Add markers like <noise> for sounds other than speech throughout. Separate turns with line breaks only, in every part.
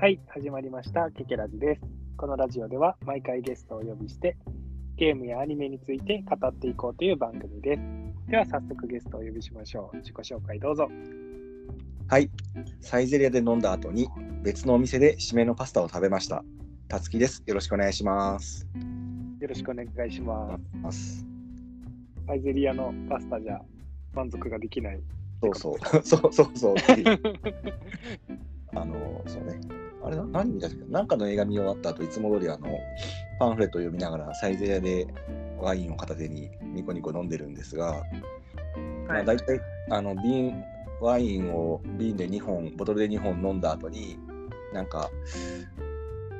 はい、始まりました。ケケラジです。このラジオでは毎回ゲストをお呼びして、ゲームやアニメについて語っていこうという番組です。では早速ゲストをお呼びしましょう。自己紹介どうぞ。
はい。サイゼリヤで飲んだ後に別のお店で締めのパスタを食べました。たつきです。よろしくお願いします。
よろしくお願いします。サイゼリヤのパスタじゃ満足ができない。
そうそう。<laughs> そうそうそう。<laughs> あの、そうね。あれな何見たっけなんかの映画見終わった後、いつも通りあの、パンフレットを読みながらサイゼリヤでワインを片手にニコニコ飲んでるんですが、まあ、大体あの瓶ワインを瓶で2本ボトルで2本飲んだ後になんか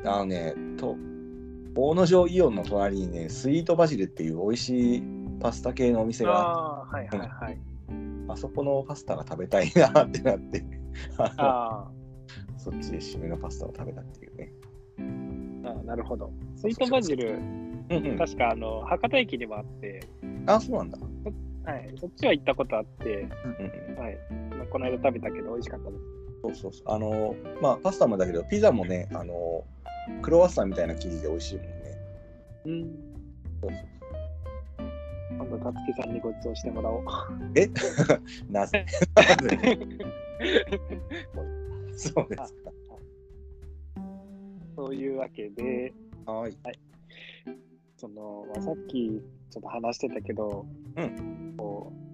あのねと大野城イオンの隣にねスイートバジルっていう美味しいパスタ系のお店があっ
ああー、はいはいはい。
てあそこのパスタが食べたいなってなって。あそっちで締めのパスタを食べたっていうね。
ーあー、なるほど。スイートバジル、
うんうん、
確かあの博多駅にもあって、
あそうなんだ。
はい、そっちは行ったことあって、
うんうんうん
はい、まあこの間食べたけど美味しかったです。
そうそうそう。あのまあパスタもだけどピザもねあのクロワッサンみたいな生地で美味しいもんね。
うん。
そうそう
今度、たつきさんにご馳走してもらおう。
え？<laughs> なぜ？<laughs> そうですか。
そういうわけで、
はい。
そのまあ、さっきちょっと話してたけど、
う
こう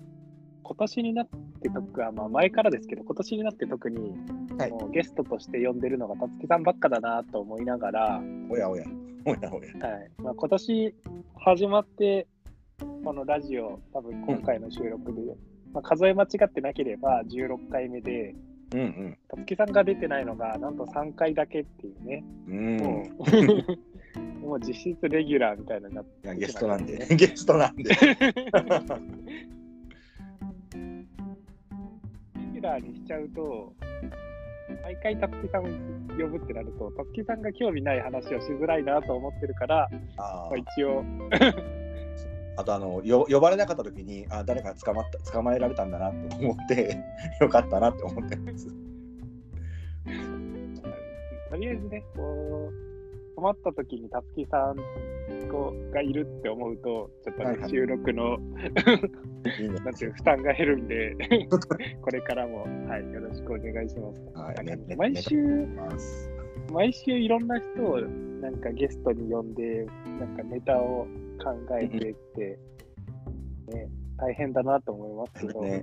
今年になって特は、まあ、前からですけど、今年になって特に、
はい
もうゲストとして呼んでるのがたつきさんばっかだなと思いながら、
おやおや。おやおや。
はいまあ、今年始まって、このラジオ、多分今回の収録で、まあ、数え間違ってなければ16回目で、
うんうん。
たつきさんが出てないのが、なんと3回だけっていうね。
うん。
もう <laughs> 実質レギュラーみたいなのになって
いやゲストなんで、<laughs> ゲストなんで。
レギュラーにしちゃうと、毎回たつきさんを呼ぶってなると、たつきさんが興味ない話をしづらいなと思ってるから、
あ
まあ、一応、
あとあのよ呼ばれなかった時にあ誰か捕まった捕まえられたんだなと思って <laughs> よかったなって思ってます。<laughs>
とりあえずね、こう、困った時にたつきさんこうがいるって思うと、ちょっとね、
はいはい
収録の
いいね。<laughs>
なんていう負担が減るんで、これからも、はい、よろしくお願いします。
はい
なんか
ねね
毎週、毎週いろんな人をなんかゲストに呼んで、なんかネタを考えてって、ね、大変だなと思いますけど、
ね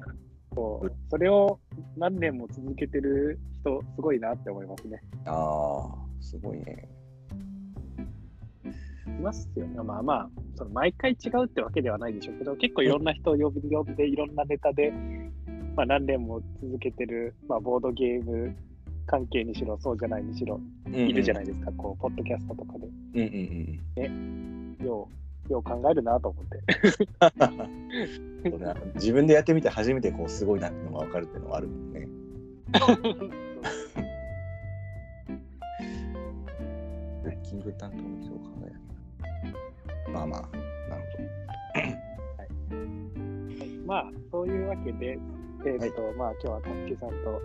こうそれを何年も続けてる人、すごいなって思いますね。
ああすごいね。
いますよね。まあまあ、その毎回違うってわけではないでしょうけど、結構いろんな人を呼び呼んで、いろんなネタで、まあ、何年も続けてる、まあ、ボードゲーム関係にしろ、そうじゃないにしろ、いるじゃない
い。
ですか、こう、ポッドキャストとかで。
うんうん
よう、よう考えるなと思って。
自分でやってみて初めてこうすごいなってのが分かるっていうのはあるもんね。キング担当の人を考えなまあまあなる
まあ、そういうわけで、えーっと、まあ、今日はたつきさんと、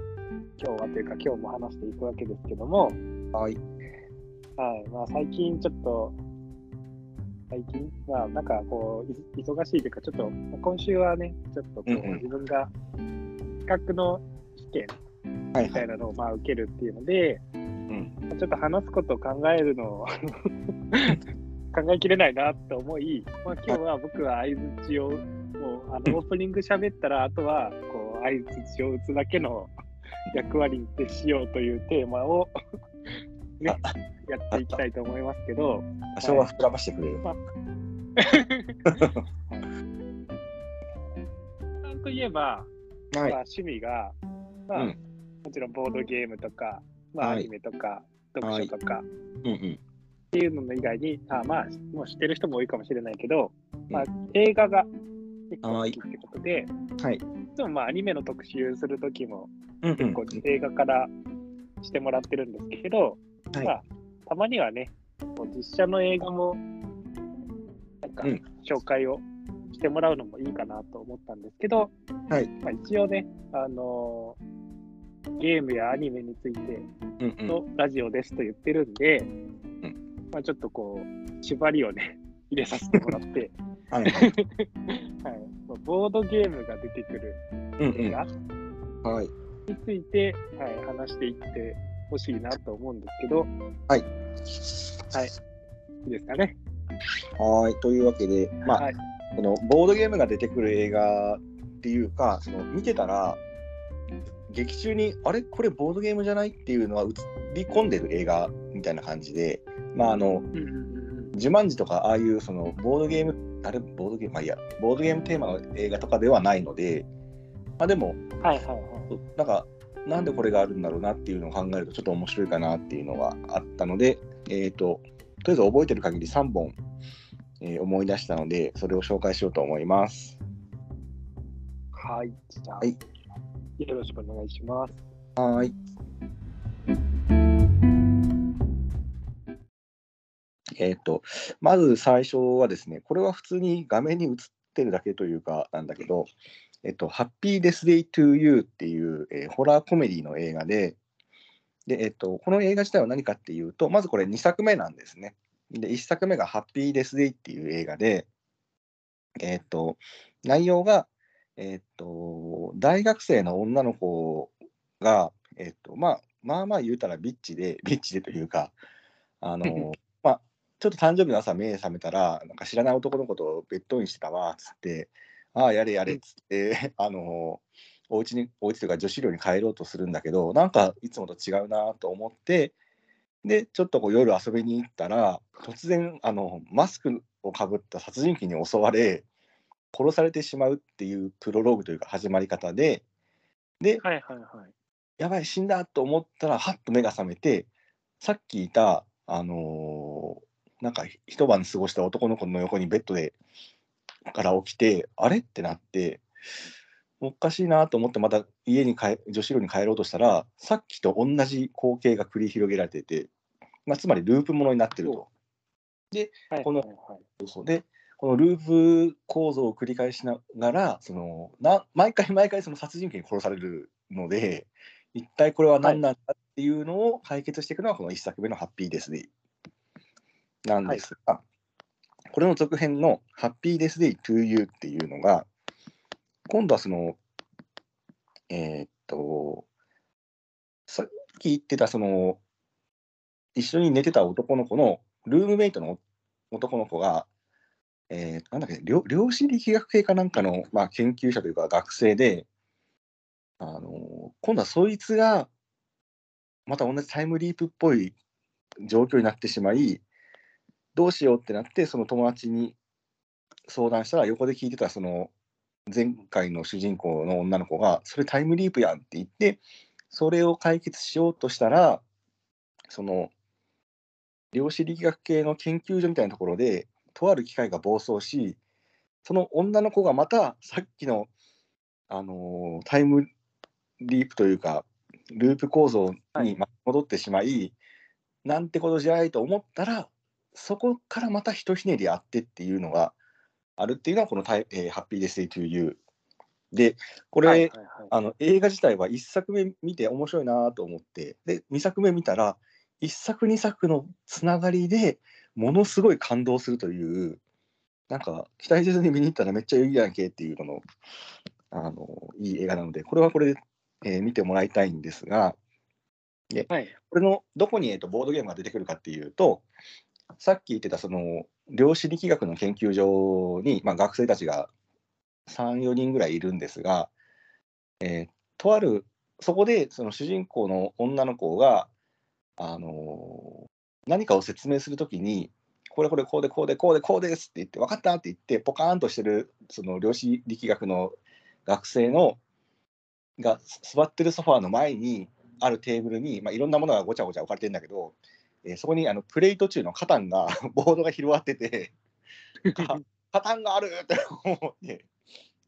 今日はというか、今日も話していくわけですけども、
ほど。はい。
はい、まあ、最近ちょっと、最近、まあ、なんかこう、い忙しいというか、ちょっと、まあ今週はね、ちょっとこう、
うんうん
自分が資格の試験
はいはい。
みたいなのをまあ受けるっていうので、
うん。
まあちょっと話すことを考えるのを <laughs> 考えきれないなと思い、まあ、今日は僕は相づちを、もうあのオープニング喋ったら、あとはこう相づちを打つだけの役割でしようというテーマをね、<laughs> やっていきたいと思いますけど、
多少は膨らましてくれる。
なん <laughs> といえば、
はい。
まあ、趣味が、まあ
うん。
もちろんボードゲームとか、まあ、ア
はい。
ニメとか、読書とか、
うんうん。
っていうのの以外に、あまあ、もう知ってる人も多いかもしれないけど、まあ
う、
映画が結構好きってことで、
はい。
でもまあ、アニメの特集するときも、結構映画からしてもらってるんですけど、
はい
まあ、たまにはね、こう実写の映画も、なんか
うん、
紹介をしてもらうのもいいかなと思ったんですけど、
はい。
まあ、一応ね、あのーゲームやアニメについて
うんうん
のラジオですと言ってるんで、
ん
まあ、ちょっとこう、縛りをね、<laughs> 入れさせてもらって、
はい <laughs> はい。
ボードゲームが出てくる
うん
映画
うん。はい。
について、はい、話していってほしいなと思うんですけど、
はい。
はい。いいですかね。
はい。というわけで、まあ、
はい。
このボードゲームが出てくる映画っていうか、その見てたら、劇中に、あれ？これボードゲームじゃないっていうのは映り込んでる映画みたいな感じで、まあ、あの、
うんうんうん
ジュマンジとか、ああいうそのボードゲーム、あれ、ボードゲーム、まあいいや、ボードゲームテーマの映画とかではないので、まあでも、
うん。はいはいはい。
なんか、なんでこれがあるんだろうなっていうのを考えると、ちょっと面白いかなっていうのがあったので、えっ、と、とりあえず覚えてる限り3本、えー思い出したので、それを紹介しようと思います。
はい。
はい
よろしくお願いします。
はーい。えっ、と、まず最初はですね、これは普通に画面に映ってるだけというかなんだけど、えっと、ハッピーデスデイトゥーユーっていう、えーホラーコメディの映画で、で、えっと、この映画自体は何かっていうと、まずこれ2作目なんですね。で、1作目がハッピーデスデイっていう映画で、えっと、内容が、えっと、大学生の女の子が、えっと、まあ、まあまあ言うたらビッチで、ビッチでというか、あの、まあ、ちょっと誕生日の朝目覚めたら、なんか知らない男の子とベッドインしてたわ、つって、ああ、やれやれっつって、<laughs> あの、お家に、お家というか女子寮に帰ろうとするんだけど、なんかいつもと違うなと思って、で、ちょっとこう夜遊びに行ったら、突然、あの、マスクをかぶった殺人鬼に襲われ、殺されてしまうっていうプロローグというか始まり方で、で、
はいはいはい。
やばい、死んだと思ったら、はっと目が覚めて、さっきいた、あのーなんか一晩過ごした男の子の横にベッドでから起きて、あれ？ってなって、おかしいなと思って、また家に帰、女子寮に帰ろうとしたら、さっきと同じ光景が繰り広げられてて、まあ、つまりループものになってると。
はい
この
はいはい。
そうそうで、このループ構造を繰り返しながら、そのな毎回毎回その殺人鬼に殺されるので、一体これは何なんだっていうのを解決していくのがこの一作目のハッピーデスデイなんですが、これの続編のハッピーデスデイトゥーユーっていうのが、今度はその、えーっと、さっき言ってたその、一緒に寝てた男の子のルームメイトの男の子が、えー、なんだっけ、量量子力学系かなんかの、まあ、研究者というか学生で、あの今度はそいつが、また同じタイムリープっぽい状況になってしまい、どうしようってなって、その友達に相談したら、横で聞いてたその前回の主人公の女の子が、それタイムリープやんって言って、それを解決しようとしたら、その量子力学系の研究所みたいなところで、とある機械が暴走し、その女の子がまたさっきの、あのータイムリープというか、ループ構造にま戻ってしまい、なんてことじゃないと思ったら、そこからまたひとひねりあってっていうのがあるっていうのが、このタイ、えーハッピーデスデイトゥーユー。で、これ、
はいはいはい
あの映画自体は1作目見て面白いなと思って、で、2作目見たら、1作、2作のつながりでものすごい感動するという、なんか期待せずに見に行ったらめっちゃいいやんけっていうのの、あの、いい映画なので、これはこれで、えー見てもらいたいんですが、
はい。
これのどこに、えーとボードゲームが出てくるかっていうと、さっき言ってたその量子力学の研究所に、まあ、学生たちが3、4人ぐらいいるんですが、えーとある、そこでその主人公の女の子が、あのー何かを説明するときに、これこれこうでこうでこうでこうですって言って、分かったって言って、ポカーンとしてるその量子力学の学生のが座ってるソファーの前にあるテーブルに、まあ、いろんなものがごちゃごちゃ置かれてるんだけど、えーそこにあのプレイ途中のカタンが <laughs> ボードが広がってて <laughs> あカタンがあるって思って。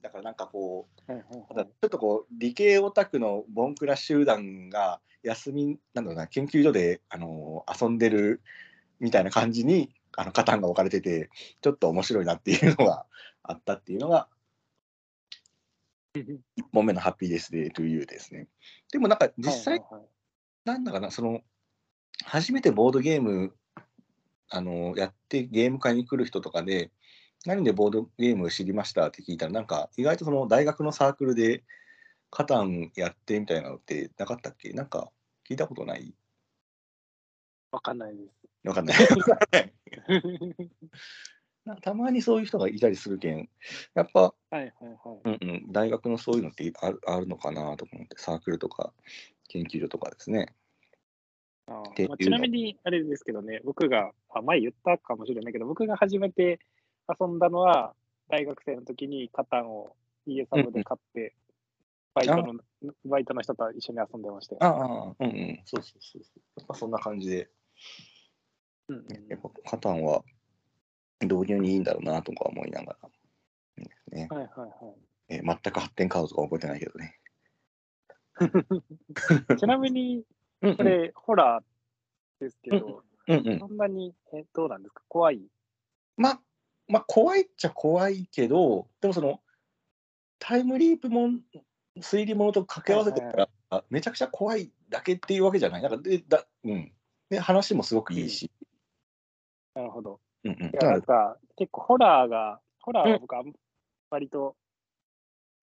だからなんかこう
はいはい
ただちょっとこう理系オタクのボンクラ集団が休みなんだろうな研究所で、あのー遊んでるみたいな感じにあのカタンが置かれててちょっと面白いなっていうのが <laughs> あったっていうのが1本目のハッピーデスデートゥーユーですね。でもなんか実際、
はいはいはい。
なんだかな、その、初めてボードゲーム、あの、やってゲーム会に来る人とかで、何でボードゲームを知りました？って聞いたら、なんか意外とその大学のサークルでカタンやってみたいなのってなかったっけ？なんか聞いたことない？
わかんないです。
わかんない。<laughs> なたまにそういう人がいたりするけん、やっぱ、
はいはいはい。
うんうん、大学のそういうのってあるあるのかなと思って、サークルとか研究所とかですね。
あ
っていうの
ーまあ、ちなみに、あれですけどね、僕が、あ前言ったかもしれないけど、僕が初めて遊んだのは、大学生の時にカタンを家サブで買って、バイトのバイトの人と一緒に遊んでましたよ。
ああ、うんうん、そうそうそうそう。やっぱそんな感じで、
うんうん
やっぱカタンは導入にいいんだろうなとか思いながら、ね
はいはいは
えー全く発展カードとか覚えてないけどね。
い。<laughs> <laughs> ちなみに、
うん
これ、ホラーですけど、
うんうん、
そんなに、えどうなんですか？怖い？
まあ、まあ、怖いっちゃ怖いけど、でもその、タイムリープもん、推理ものと掛け合わせてた
はい
めちゃくちゃ怖いだけっていうわけじゃない。なんかでだ、うん。で、話もすごくいいし。
なるほど。
うんうん。
いや、なんか、結構ホラーが、ホラーは僕は割と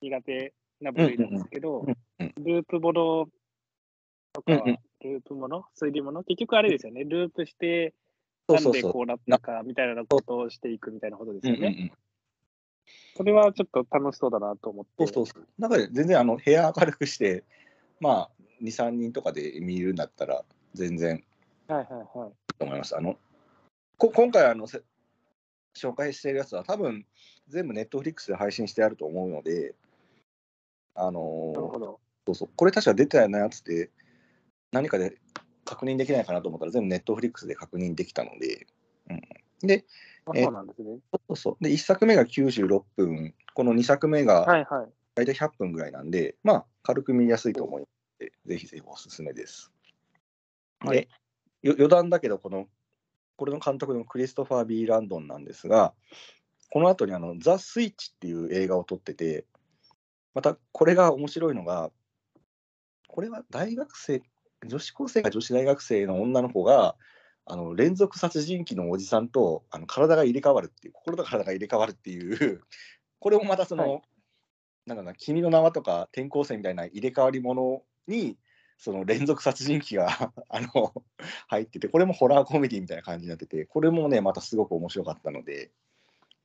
苦手な部類なんですけどループものとかは
うんうん、
ループもの？推理もの？結局あれですよね、ループして。なんでこうなったかみたいなことをしていくみたいなことですよね。
うんうんうん
それはちょっと楽しそうだなと思って。
そうそうそう。なんか全然あの部屋明るくして、まあ、2、3人とかで見るんだったら、全然
はいはいはい。
と思います。あのこ今回あのせ紹介してるやつは、多分全部ネットフリックスで配信してあると思うので、あの
なるほど。
そうそう、これ確か出てないやつで、何かで確認できないかなと思ったら、全部ネットフリックスで確認できたので、うん、で、
そうなんですね。
そうそうで、1作目が96分、この2作目が
はいはい。
大体100分ぐらいなんで、まあ、軽く見やすいと思いますので、ぜひぜひおすすめです。
はい
で、よ余談だけど、この、これの監督のクリストファー・ビー・ランドンなんですが、この後にあの、ザ・スイッチっていう映画を撮ってて、またこれが面白いのが、これは大学生、女子高生か女子大学生の女の子が、あの連続殺人鬼のおじさんとあの体が入れ替わるっていう、心と体が入れ替わるっていう、これもまたその、
はい
なんだろうな、君の名はとか転校生みたいな入れ替わりものに、その連続殺人鬼が <laughs> あの入ってて、これもホラーコメディみたいな感じになってて、これもね、またすごく面白かったので、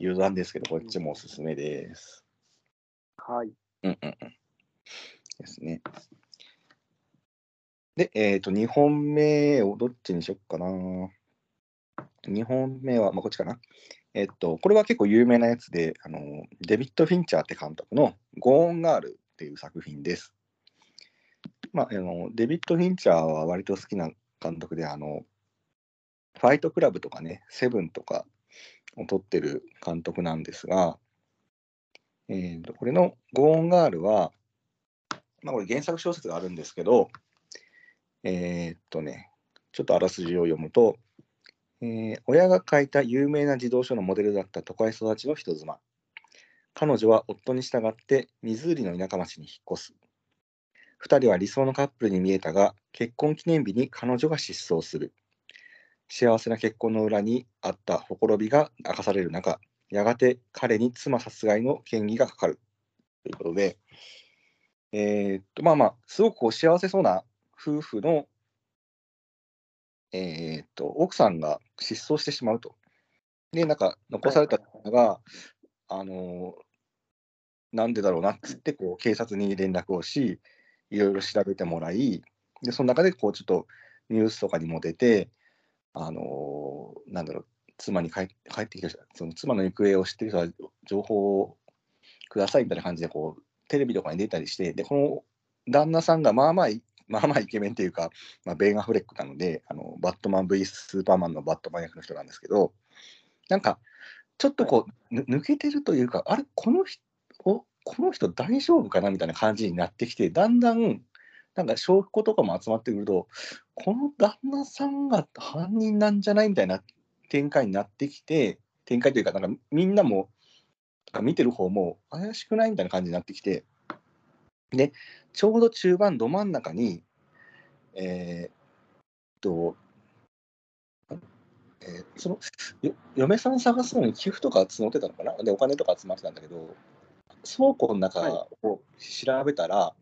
余談ですけど、こっちもおすすめです。
はい。
うんうんうん。ですね。で、えっ、と、2本目をどっちにしよっかな。2本目は、まあ、こっちかな。えっと、これは結構有名なやつで、あのデビッド・フィンチャーって監督のゴーン・ガールっていう作品です。まあ、あのデビッド・フィンチャーは割と好きな監督で、あのファイトクラブとかね、セブンとかを撮ってる監督なんですが、えーとこれのゴーン・ガールは、まあ、これ原作小説があるんですけど、えーっとね、ちょっとあらすじを読むと、えー親が書いた有名な児童書のモデルだった都会育ちの人妻。彼女は夫に従ってミズーリの田舎町に引っ越す。二人は理想のカップルに見えたが、結婚記念日に彼女が失踪する。幸せな結婚の裏にあったほころびが明かされる中、やがて彼に妻殺害の嫌疑がかかる。ということで、えーっと、まあまあ、すごくこう幸せそうな夫婦の、えーっと、奥さんが失踪してしまうと。で、なんか残されたのが、あのーなんでだろうなっつってこう警察に連絡をし、いろいろ調べてもらい、で、その中でこうちょっとニュースとかにも出て、あのーなんだろう、妻に帰って帰ってきた人、その妻の行方を知ってる人は情報をくださいみたいな感じでこう、テレビとかに出たりして、で、この旦那さんがまあまあい、まあまあイケメンっていうか、まあ、ベン・アフレックなので、あのバットマン V スーパーマンのバットマン役の人なんですけど、なんか、ちょっとこう、ぬ抜けてるというか、あれ、この人、この人大丈夫かなみたいな感じになってきて、だんだん、なんか証拠とかも集まってくると、この旦那さんが犯人なんじゃないみたいな展開になってきて、展開というか、なんかみんなも、なんか見てる方も怪しくないみたいな感じになってきて、で、ちょうど中盤ど真ん中に、えーっと、えーそのよ嫁さん探すのに寄付とか募ってたのかな？で、お金とか集まってたんだけど、倉庫の中を調べたら、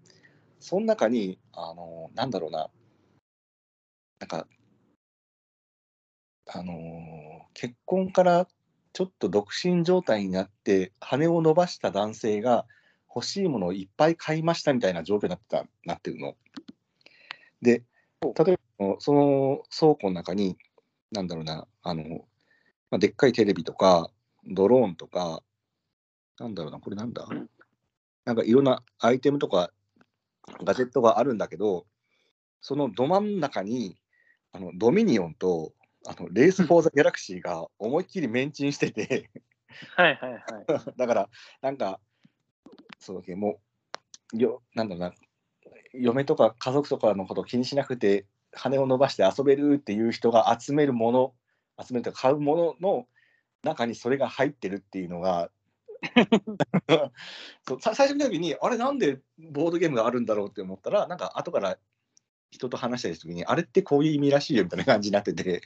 その中に、あのなんだろうな、なんか、あのー結婚からちょっと独身状態になって、羽を伸ばした男性が欲しいものをいっぱい買いましたみたいな状況になってたなってるの。で、例えばその倉庫の中に、なんだろうな、あの、まあ、でっかいテレビとか、ドローンとか、なんだろうな、これなんだ？なんかいろんなアイテムとかガジェットがあるんだけど、そのど真ん中にあのドミニオンとあのレース・フォー・ザ・ギャラクシーが思いっきりメンチンしてて、<laughs>
はいはいはい。<laughs>
だから、なんか、そうだもう、よなんだろうな、嫁とか家族とかのことを気にしなくて、羽を伸ばして遊べるっていう人が集めるもの、集めると買うものの中にそれが入ってるっていうのが、<laughs> そうさ最初見た時に、あれ、なんでボードゲームがあるんだろうって思ったら、なんか後から人と話したりする時に、あれってこういう意味らしいよみたいな感じになってて、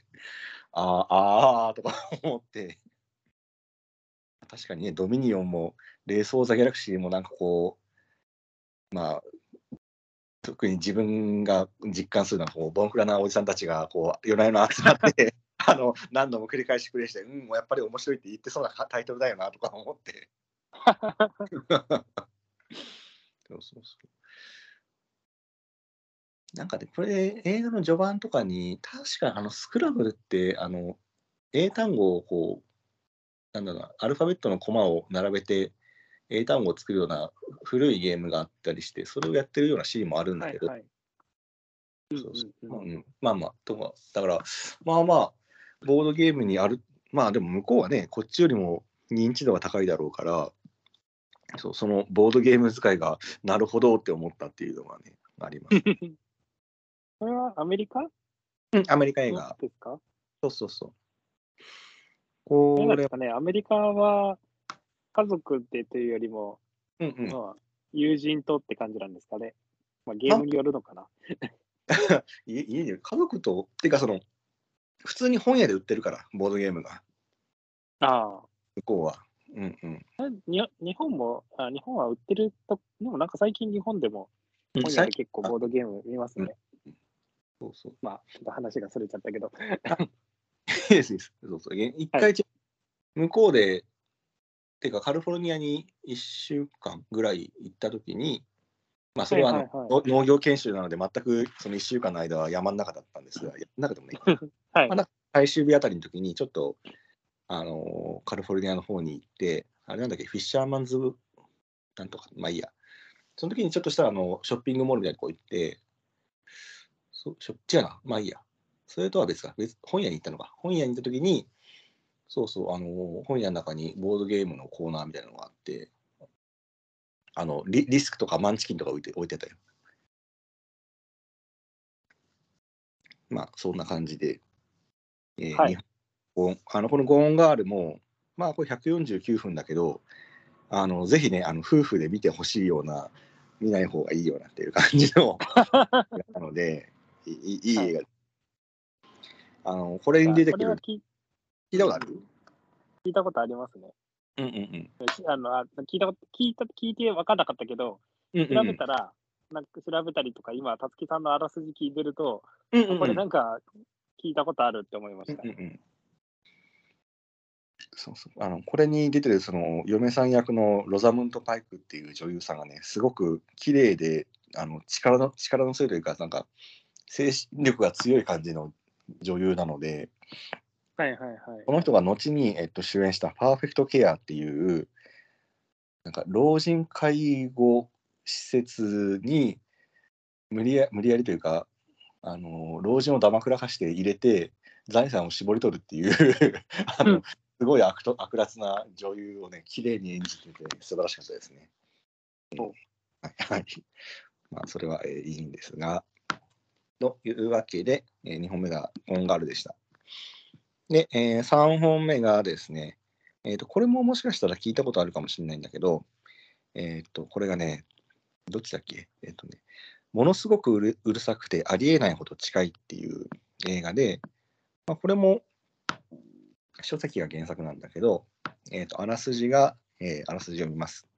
あーあーとか思って。確かにね、ドミニオンも、レース・オー・ザ・ギャラクシーもなんかこう、まあ、特に自分が実感するのはこう、ボンクラなおじさんたちがこう夜な夜な集まって <laughs> <laughs> あの何度も繰り返しプレイして、うん、もうやっぱり面白いって言ってそうなタイトルだよなとか思って。<laughs> そうそうそう。なんかね、これ映画の序盤とかに、確かあのスクラブルって、あの、英単語をこう、なんだろうな、アルファベットのコマを並べて、英単語を作るような古いゲームがあったりして、それをやってるようなシーンもあるんだけど、まあまあ、とか、だから、まあまあ、ボードゲームにある、まあでも向こうはね、こっちよりも認知度が高いだろうから、そうそのボードゲーム使いがなるほどって思ったっていうのがね、あります。<laughs>
これはアメリカ？
うんアメリカ映画。
ですか？
そうそうそう。これ
なんですかね、アメリカは家族でというよりも、
うんうん、
まあ、友人とって感じなんですかね。まあ、ゲームによるのかな。
家家で家族と、っていうかその、普通に本屋で売ってるから、ボードゲームが、
ああ。
向こうは。うんうん。
あに日本もあ、日本は売ってると、でもなんか最近日本でも
うん
本屋で結構ボードゲーム見ますね。
そうそう。
まあ、ちょっと話がそれちゃったけど。
そうそう。げ一回、向こうで、てかカリフォルニアに1週間ぐらい行ったときに、まあそれはあの、
はいはいは
の農業研修なので、全くその1週間の間は山の中だったんですが、<laughs> 山の中でもね、
はい
まあ、最終日あたりの時にちょっと、あのーカリフォルニアの方に行って、あれなんだっけ、フィッシャーマンズ、なんとか、まあいいや。その時にちょっとしたらあのショッピングモールみたいなとこ行って、そショ違うな、まあいいや。それとは別か、別本屋に行ったのか。本屋に行った時に、そうそう、あのー本屋の中にボードゲームのコーナーみたいなのがあって、あのリリスクとかマンチキンとか置いて置いてたよ。まあ、そんな感じで、えー
はい。
あのこのゴーンガールも、まあ、これ149分だけど、あのぜひね、あの夫婦で見てほしいような、見ない方がいいようなっていう感じの <laughs> なので、いいいい映画、あのこれに出てくる、
聞い
たことある？
聞いたことありますね。
うんうん
あのあ聞いたこと聞いた聞いて分かんなかったけど、
うん。
調べたら、なんか調べたりとか、今、たつきさんのあらすじ聞いてると、
うんうんうん
これなんか聞いたことあるって思いました。
うんうんうんそうそうあのこれに出てるその嫁さん役のロザムント・パイクっていう女優さんがねすごく綺麗であの力の力の強いというかなんか精神力が強い感じの女優なので
はいはいはい。
この人が後に、えっと、主演した「パーフェクト・ケア」っていうなんか老人介護施設に無理や無理やりというかあの老人をだまくらかして入れて財産を絞り取るっていう <laughs> あの、
うん
すごい悪と悪辣な女優をね綺麗に演じてて素晴らしかったですね。
お
はいはいまあそれは、えーいいんですが。というわけで、え2本目がオンガールでした。で、え3本目がですね、えーと、これももしかしたら聞いたことあるかもしれないんだけど、えっ、と、これがね、どっちだっけ？えっ、とね、ものすごくうるうるさくてありえないほど近いっていう映画で、まあ、これも書籍が原作なんだけど、えっ、と、あらすじが、えーあらすじを見ます。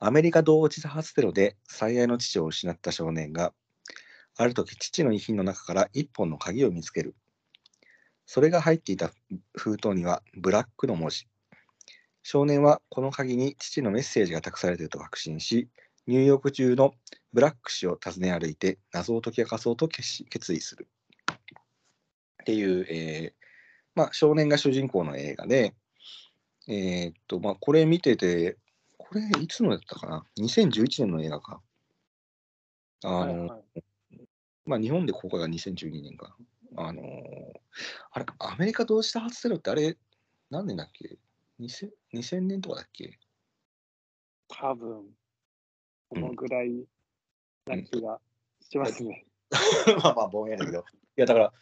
アメリカ同時多発テロで最愛の父を失った少年が、ある時父の遺品の中から一本の鍵を見つける。それが入っていた封筒にはブラックの文字。少年はこの鍵に父のメッセージが託されていると確信し、ニューヨーク中のブラック氏を訪ね歩いて謎を解き明かそうと決し決意する。っていう、えーまあ、少年が主人公の映画で、えーっと、まあ、これ見てて、これいつのやったかな ?2011 年の映画か。あの、
はいはい
まあ、日本で公開が2012年か。あのーあれ、アメリカ同時多発テロってあれ、何年だっけ？2000, ?2000 年とかだっけ？
多分、このぐらいな気がしますね。<laughs>
まあまあ、ぼんやりだけど。いや、だから、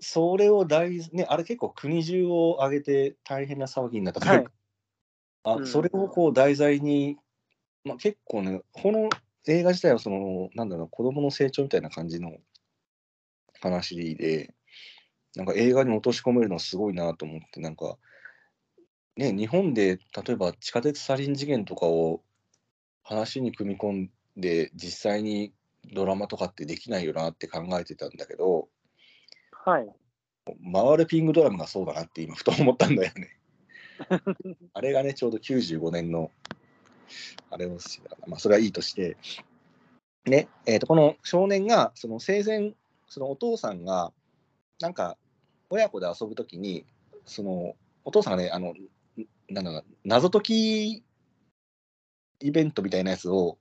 それを大、ね、あれ結構国中を挙げて大変な騒ぎになったというか、あ
うん
それをこう題材に、まあ、結構ね、この映画自体はその、なんだろう、子供の成長みたいな感じの話で、なんか映画に落とし込めるのすごいなと思って、なんか、ね、日本で例えば地下鉄サリン事件とかを話に組み込んで、実際にドラマとかってできないよなって考えてたんだけど、
はい。
回るピングドラムがそうだなって今ふと思ったんだよね。<laughs> あれがね、ちょうど95年の、あれをしまあ、それはいいとして、ね、えーと、この少年が、その生前、そのお父さんが、なんか、親子で遊ぶときに、その、お父さんがね、あの、んなんだろうな謎解きイベントみたいなやつを、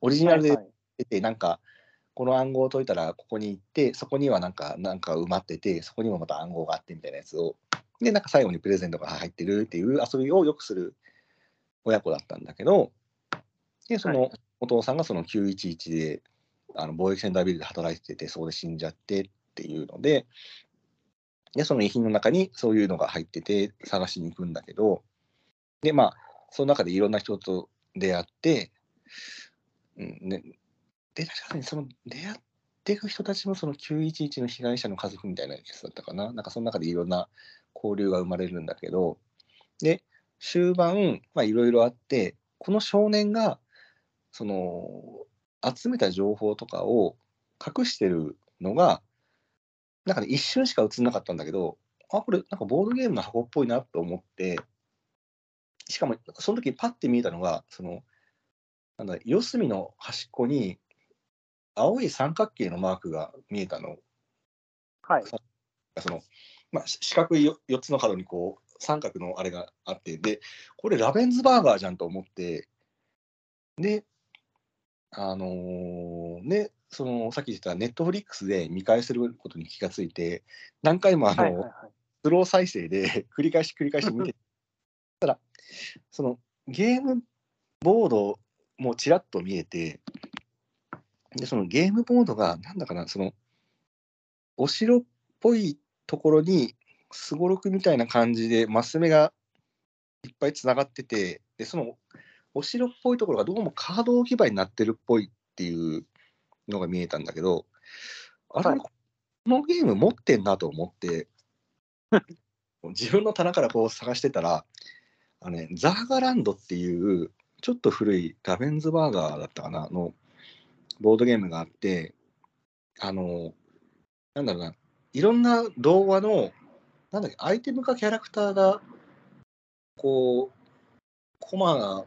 オリジナルで出て、なんか、この暗号を解いたらここに行って、そこにはなんか、なんか埋まってて、そこにもまた暗号があってみたいなやつを、で、なんか最後にプレゼントが入ってるっていう遊びをよくする親子だったんだけど、で、そ
は
のお父さんがその911で、あの貿易センタービルで働いてて、そこで死んじゃってっていうので、で、その遺品の中にそういうのが入ってて、探しに行くんだけど、で、まあ、その中でいろんな人と出会って、うんね、で、確かにその出会っていく人たちもその911の被害者の家族みたいなやつだったかな。なんかその中でいろんな交流が生まれるんだけど、で、終盤、まあいろいろあって、この少年が、その、集めた情報とかを隠してるのが、なんかね、一瞬しか映んなかったんだけど、あ、これなんかボードゲームの箱っぽいなと思って、しかもその時パッて見えたのが、その、なんだ、四隅の端っこに青い三角形のマークが見えたの。
はい。
その、まあ、し四角いよ4つの角にこう、三角のあれがあって、で、これラベンズバーガーじゃんと思って、で、あのーね、その、さっき言ったネットフリックスで見返せることに気がついて、何回もあの、
はいはいはい。
スロー再生で <laughs> 繰り返し繰り返し見てたら、そのゲームボードもちらっと見えて、で、そのゲームボードが、なんだかな、その、お城っぽいところに、すごろくみたいな感じで、マス目がいっぱいつながってて、で、その、お城っぽいところがどうもカード置き場になってるっぽいっていうのが見えたんだけど、あれ、
はい。
このゲーム持ってんなと思って、<laughs> 自分の棚からこう探してたら、あのね、ザーガランドっていう、ちょっと古いラベンズバーガーだったかな、のボードゲームがあって、あの、なんだろうな、いろんな童話の、なんだっけ、アイテムかキャラクターが、こう、コマ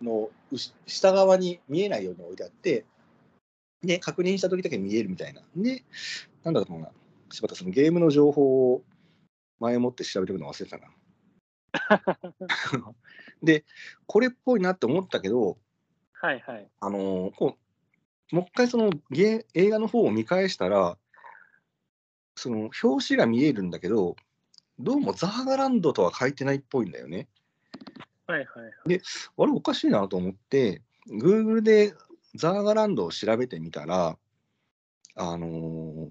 の後下側に見えないように置いてあって、で、確認した時だけ見えるみたいな。で、なんだろうな、しまった、そのゲームの情報を前もって調べておくの忘れてたな。<laughs> で、これっぽいなって思ったけど、
はいはい。
あのーこう、もう一回そのゲー映画の方を見返したら、その表紙が見えるんだけど、どうもザーガランドとは書いてないっぽいんだよね。
はいはいはい。
あれおかしいなと思って、Google でザーガランドを調べてみたら、あのー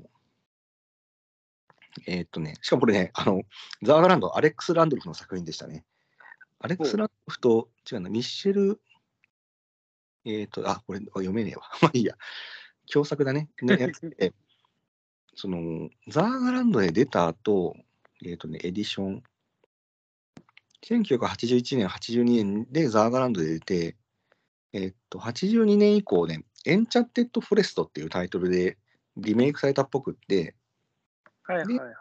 えーっとね、しかもこれね、あの、ザーガランド、アレックス・ランドルフの作品でしたね。アレックス・ランドルフと、違うな、ミッシェル、えっ、と、あ、これ読めねえわ。<laughs> まあいいや。共作だね。のやつで <laughs> その、ザーガランドで出た後、えっ、とね、エディション。1981年、82年でザーガランドで出て、えっ、と、82年以降ね、エンチャンテッド・フォレストっていうタイトルでリメイクされたっぽくって、
はいはいはい。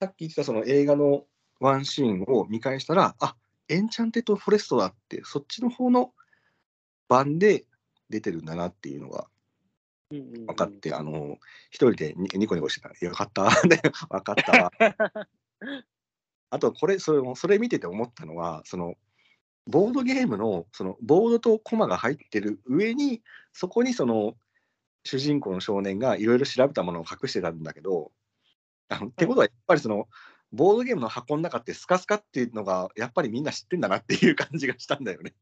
さっき言ってたその映画のワンシーンを見返したら、あエンチャンテッド・フォレストだって、そっちの方の版で出てるんだなっていうのが分かって、あの、一人でニニコニコしてた。よかった。で、分かったわ。<laughs> <laughs> あと、これ、それも、それ見てて思ったのは、その、ボードゲームの、その、ボードとコマが入ってる上に、そこにその、主人公の少年がいろいろ調べたものを隠してたんだけど、あのってことは、やっぱりその、ボードゲームの箱の中ってスカスカっていうのが、やっぱりみんな知ってんだなっていう感じがしたんだよね。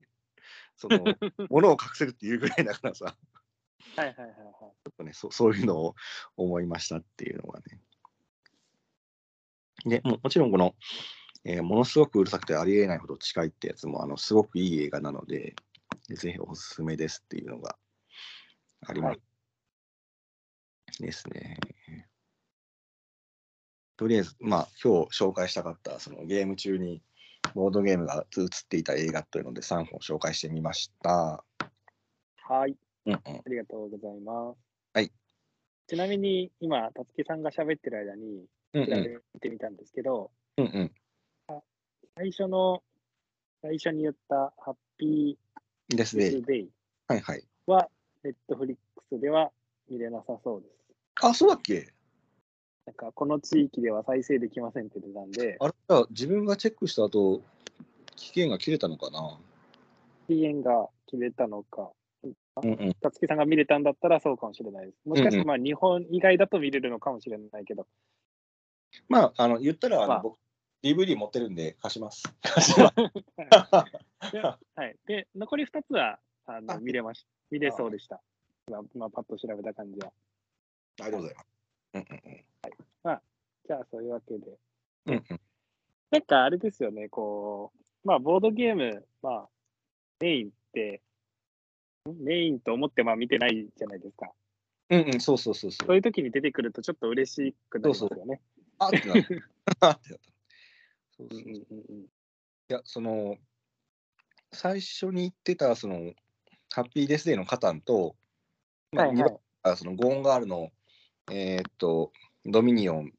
その、<laughs> ものを隠せるっていうぐらいだからさ。
はいはいはいはい。
ちょっとね、そそういうのを思いましたっていうのがね。でももちろんこの、えーものすごくうるさくてありえないほど近いってやつも、あのすごくいい映画なので、ぜひおすすめですっていうのがあります。ですね。とりあえず、まあ、今日紹介したかった、そのゲーム中にボードゲームが映っていた映画というので3本紹介してみました。
はい。
うんうん。
ありがとうございます。
はい。
ちなみに今、たつきさんが喋ってる間に調。べてみたんですけど、
うんうん。
最初の、最初に言ったハッピーデ
ですね。
スデイ
はいはい。
は、ネットフリックスでは見れなさそうです。
あ、そうだっけ？
なんか、この地域では再生できませんって出たんで、
あれ？じゃあ自分がチェックした後、期限が切れたのかな？
期限が切れたのか、
うんうん。
たつきさんが見れたんだったらそうかもしれないです。もしかしてまあ日本以外だと見れるのかもしれないけど、
まあ、あの、言ったら、あの、
まあ
僕、DVD 持ってるんで貸します。貸します。
で <laughs> はい。で、残り2つはあ
あ
の見れまし見れそうでした。今、今パッと調べた感じは。
ありがとうございます。うんうんうん。
じゃあ、そういうわけで。
うんうん。
なんかあれですよね、こう、まあ、ボードゲーム、まあ、メインって、メインと思ってまあ見てないじゃないですか。
うんうん、そうそうそうそ。
そうういう時に出てくるとちょっと嬉しくなりますよね。
あってなった。あってな <laughs> った。そう
うん
そうそう。
うん
いや、その、最初に言ってた、その、ハッピーデスデーのカタンと、まあ、
はいは
そのゴーンガールの、えーっと、ドミニオン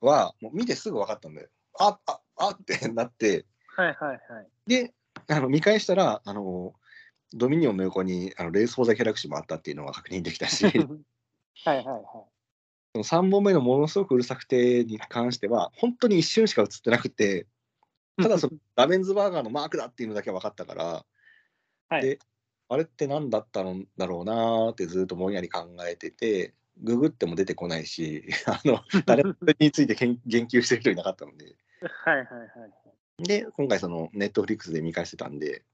は、もう見てすぐ分かったんだよ。あああってなって、
はいはいはい。
で、あの見返したら、あの、ドミニオンの横にあのレース・フォー・ザ・ギャラクシーもあったっていうのが確認できたし、<laughs>
はいはいはい。
その3本目のものすごくうるさくてに関しては、本当に一瞬しか映ってなくて、ただそのラメンズバーガーのマークだっていうのだけは分かったから、
はい。
であれって何だったんだろうなーってずっとぼんやり考えてて、ググっても出てこないし、<laughs> あの <laughs> 誰について研言及してる人いなかったので、
はいはいはい。
で、今回、そのネットフリックスで見返してたんで、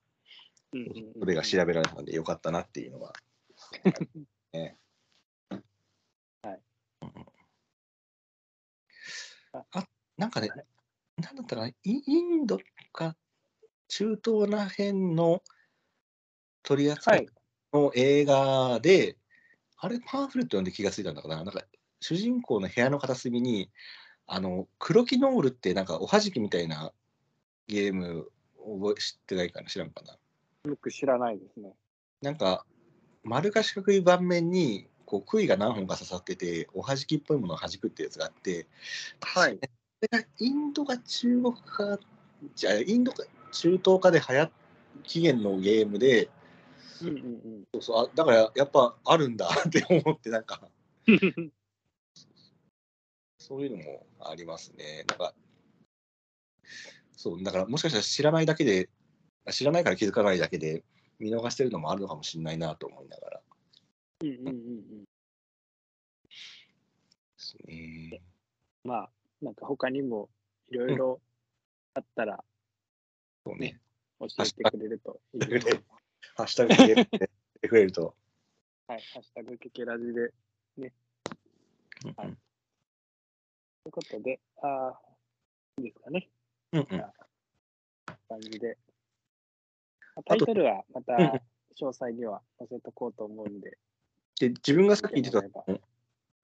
うんうんうん
それが調べられたのでよかったなっていうのは。<laughs> ね
はい
あなんかね
はい、
なんだったかな、イインドか中東らへんの取り扱
はいい
の映画で、あれ、パンフレット読んで気がついたんだかな、なんか主人公の部屋の片隅に、あの黒キノールってなんかおはじきみたいなゲームを知ってないかな、知らんかな。
よく知らないですね。
なんか丸か四角い盤面にこう杭が何本か刺さってておはじきっぽいものをはじくってやつがあって、
はい。
それがインドか中国かじゃあインドか中東かで流行っ起源のゲームで
うんうん
そうそう。あだからやっぱあるんだって思ってなんか。
うん。
そういうのもありますね。なんかそうだからもしかしたら知らないだけであ知らないから気づかないだけで見逃してるのもあるのかもしれないなと思いながら。
うんうんうんうん。
ですね。
まあ、なんか他にもいろいろあったら
そうね。
教えてくれるといいですね。<laughs>
ハッシュタグでてくれると。
はい、ハッシュタグケケラジで。はいということで、ああ、いいですかね。
うんうん
感じで。タイトルはまた
うん
詳細には載せとこうと思うんで。
で、自分がさっき言ってた、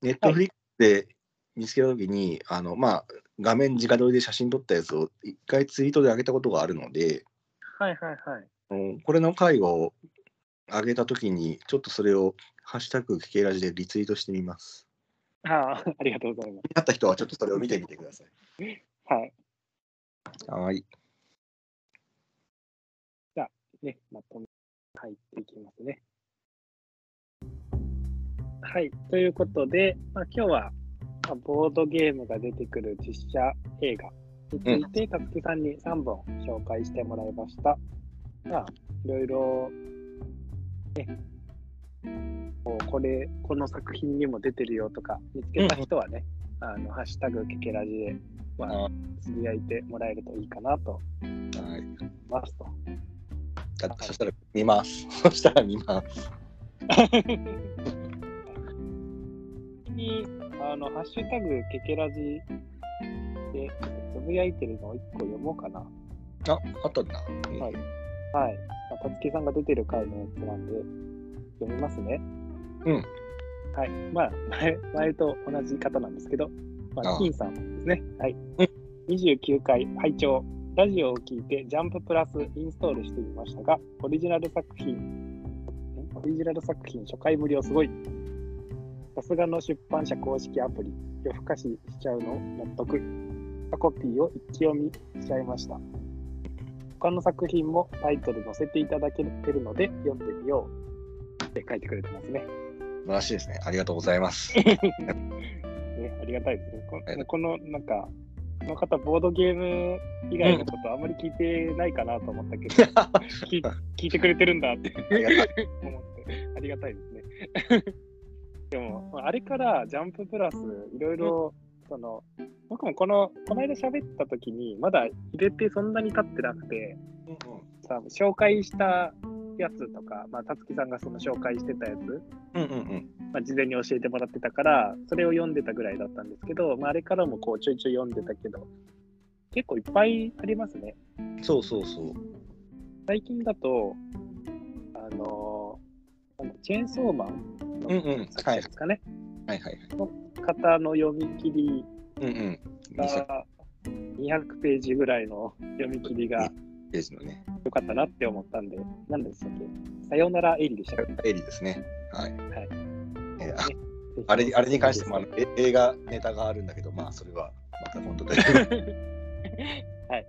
ネットフリックスで見つけたときに、あの、まあ、画面直撮りで写真撮ったやつを一回ツイートで上げたことがあるので、
はいはいはい。
うんこれの回を上げたときに、ちょっとそれを、ハッシュタグ、ケラジでリツイートしてみます。
ああ、ありがとうございま
気になった人はちょっとそれを見てみてください。
す。はい。
はい。
ね、まとめ入っていきますね。はい。ということで、まあ、今日は、まあ、ボードゲームが出てくる実写映画について、たつきさんに3本紹介してもらいました。まあ、いろいろ、ね、こうこれ、この作品にも出てるよとか見つけた人はね、あの、ハッシュタグケケラジで、まあ、つぶやいてもらえるといいかなと
はい。
思いますと。
だそしたら見ます。そしたら見ます。<laughs>
に、あの、ハッシュタグケケラジでつぶやいてるのを1個読もうかな。
あ、あったんだ。
はい。はい。まあ、たつきさんが出てる回のやつなんで、読みますね。
うん。
はい。まあ、前前と同じ方なんですけど、まあ、
あ
金さんですね。はい。
うん
29回拝聴ラジオを聞いてジャンププラスインストールしてみましたが、オリジナル作品、ん？オリジナル作品初回無料すごい。さすがの出版社公式アプリ、夜更かししちゃうの納得。コピーを一気読みしちゃいました。他の作品もタイトル載せていただけてるので読んでみようって書いてくれてますね。
素晴らしいですね。ありがとうございます。<laughs>
ね、ありがたいですね。こ
はい
この、なんか、この方、ボードゲーム以外のことあんまり聞いてないかなと思ったけど、<laughs> 聞い聞いてくれてるんだって
ありがたい。<laughs>
思って、ありがたいですね。でも、あれからジャンププラス、いろいろ、その、僕もこの、この間喋った時に、まだ入れてそんなに経ってなくて、さ紹介したやつとか、まあ、たつきさんがその紹介してたやつ、
うんうんうん。
まあ、事前に教えてもらってたから、それを読んでたぐらいだったんですけど、まあ、あれからもこうちょいちょい読んでたけど、結構いっぱいありますね。
そうそうそう。
最近だと、あのチェーンソーマンの
うんうん。
作
はい
者ですかね、
はいはいはい。
方の読み切り
うんうん。2作
が200ページぐらいの読み切りが
ページのね。
良かったなって思ったんで、何でしたっけ？さよならエリでしたっけ？
エリですね。はい。
はい
えーあれあれに関してもあのえ映画ネタがあるんだけど、まあそれはまた今度で。<laughs>
はい。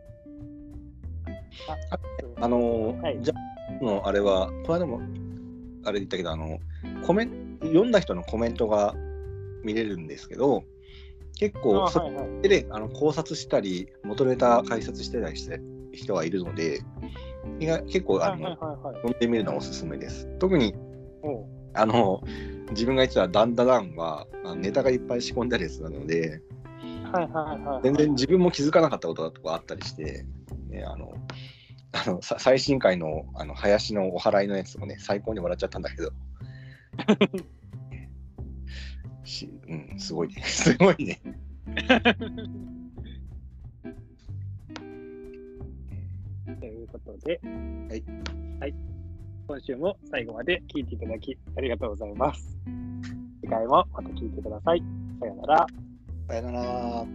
あのー
はい
じゃあのあれは、この間もあれ言ったけど、あのコメン読んだ人のコメントが見れるんですけど、結
あ
構そ
はいはい
れであの考察したり、元ネタ解説してたりして人がいるので、結構あの、
はいはいはいはい。
読んでみるのがおすすめです。特にあの自分が言ってたダンダダンはネタがいっぱい仕込んだりするので、
はいはいはい。
全然自分も気づかなかったこととかあったりして、ね、あのあのさ最新回のあの林のお祓いのやつもね、最高に笑っちゃったんだけど。しうん、すごいね。<laughs> すごいね。<laughs>
ということで、
はい、
はい。今週も最後まで聞いていただきありがとうございます。次回もまた聞いてください。さよなら。
さよなら。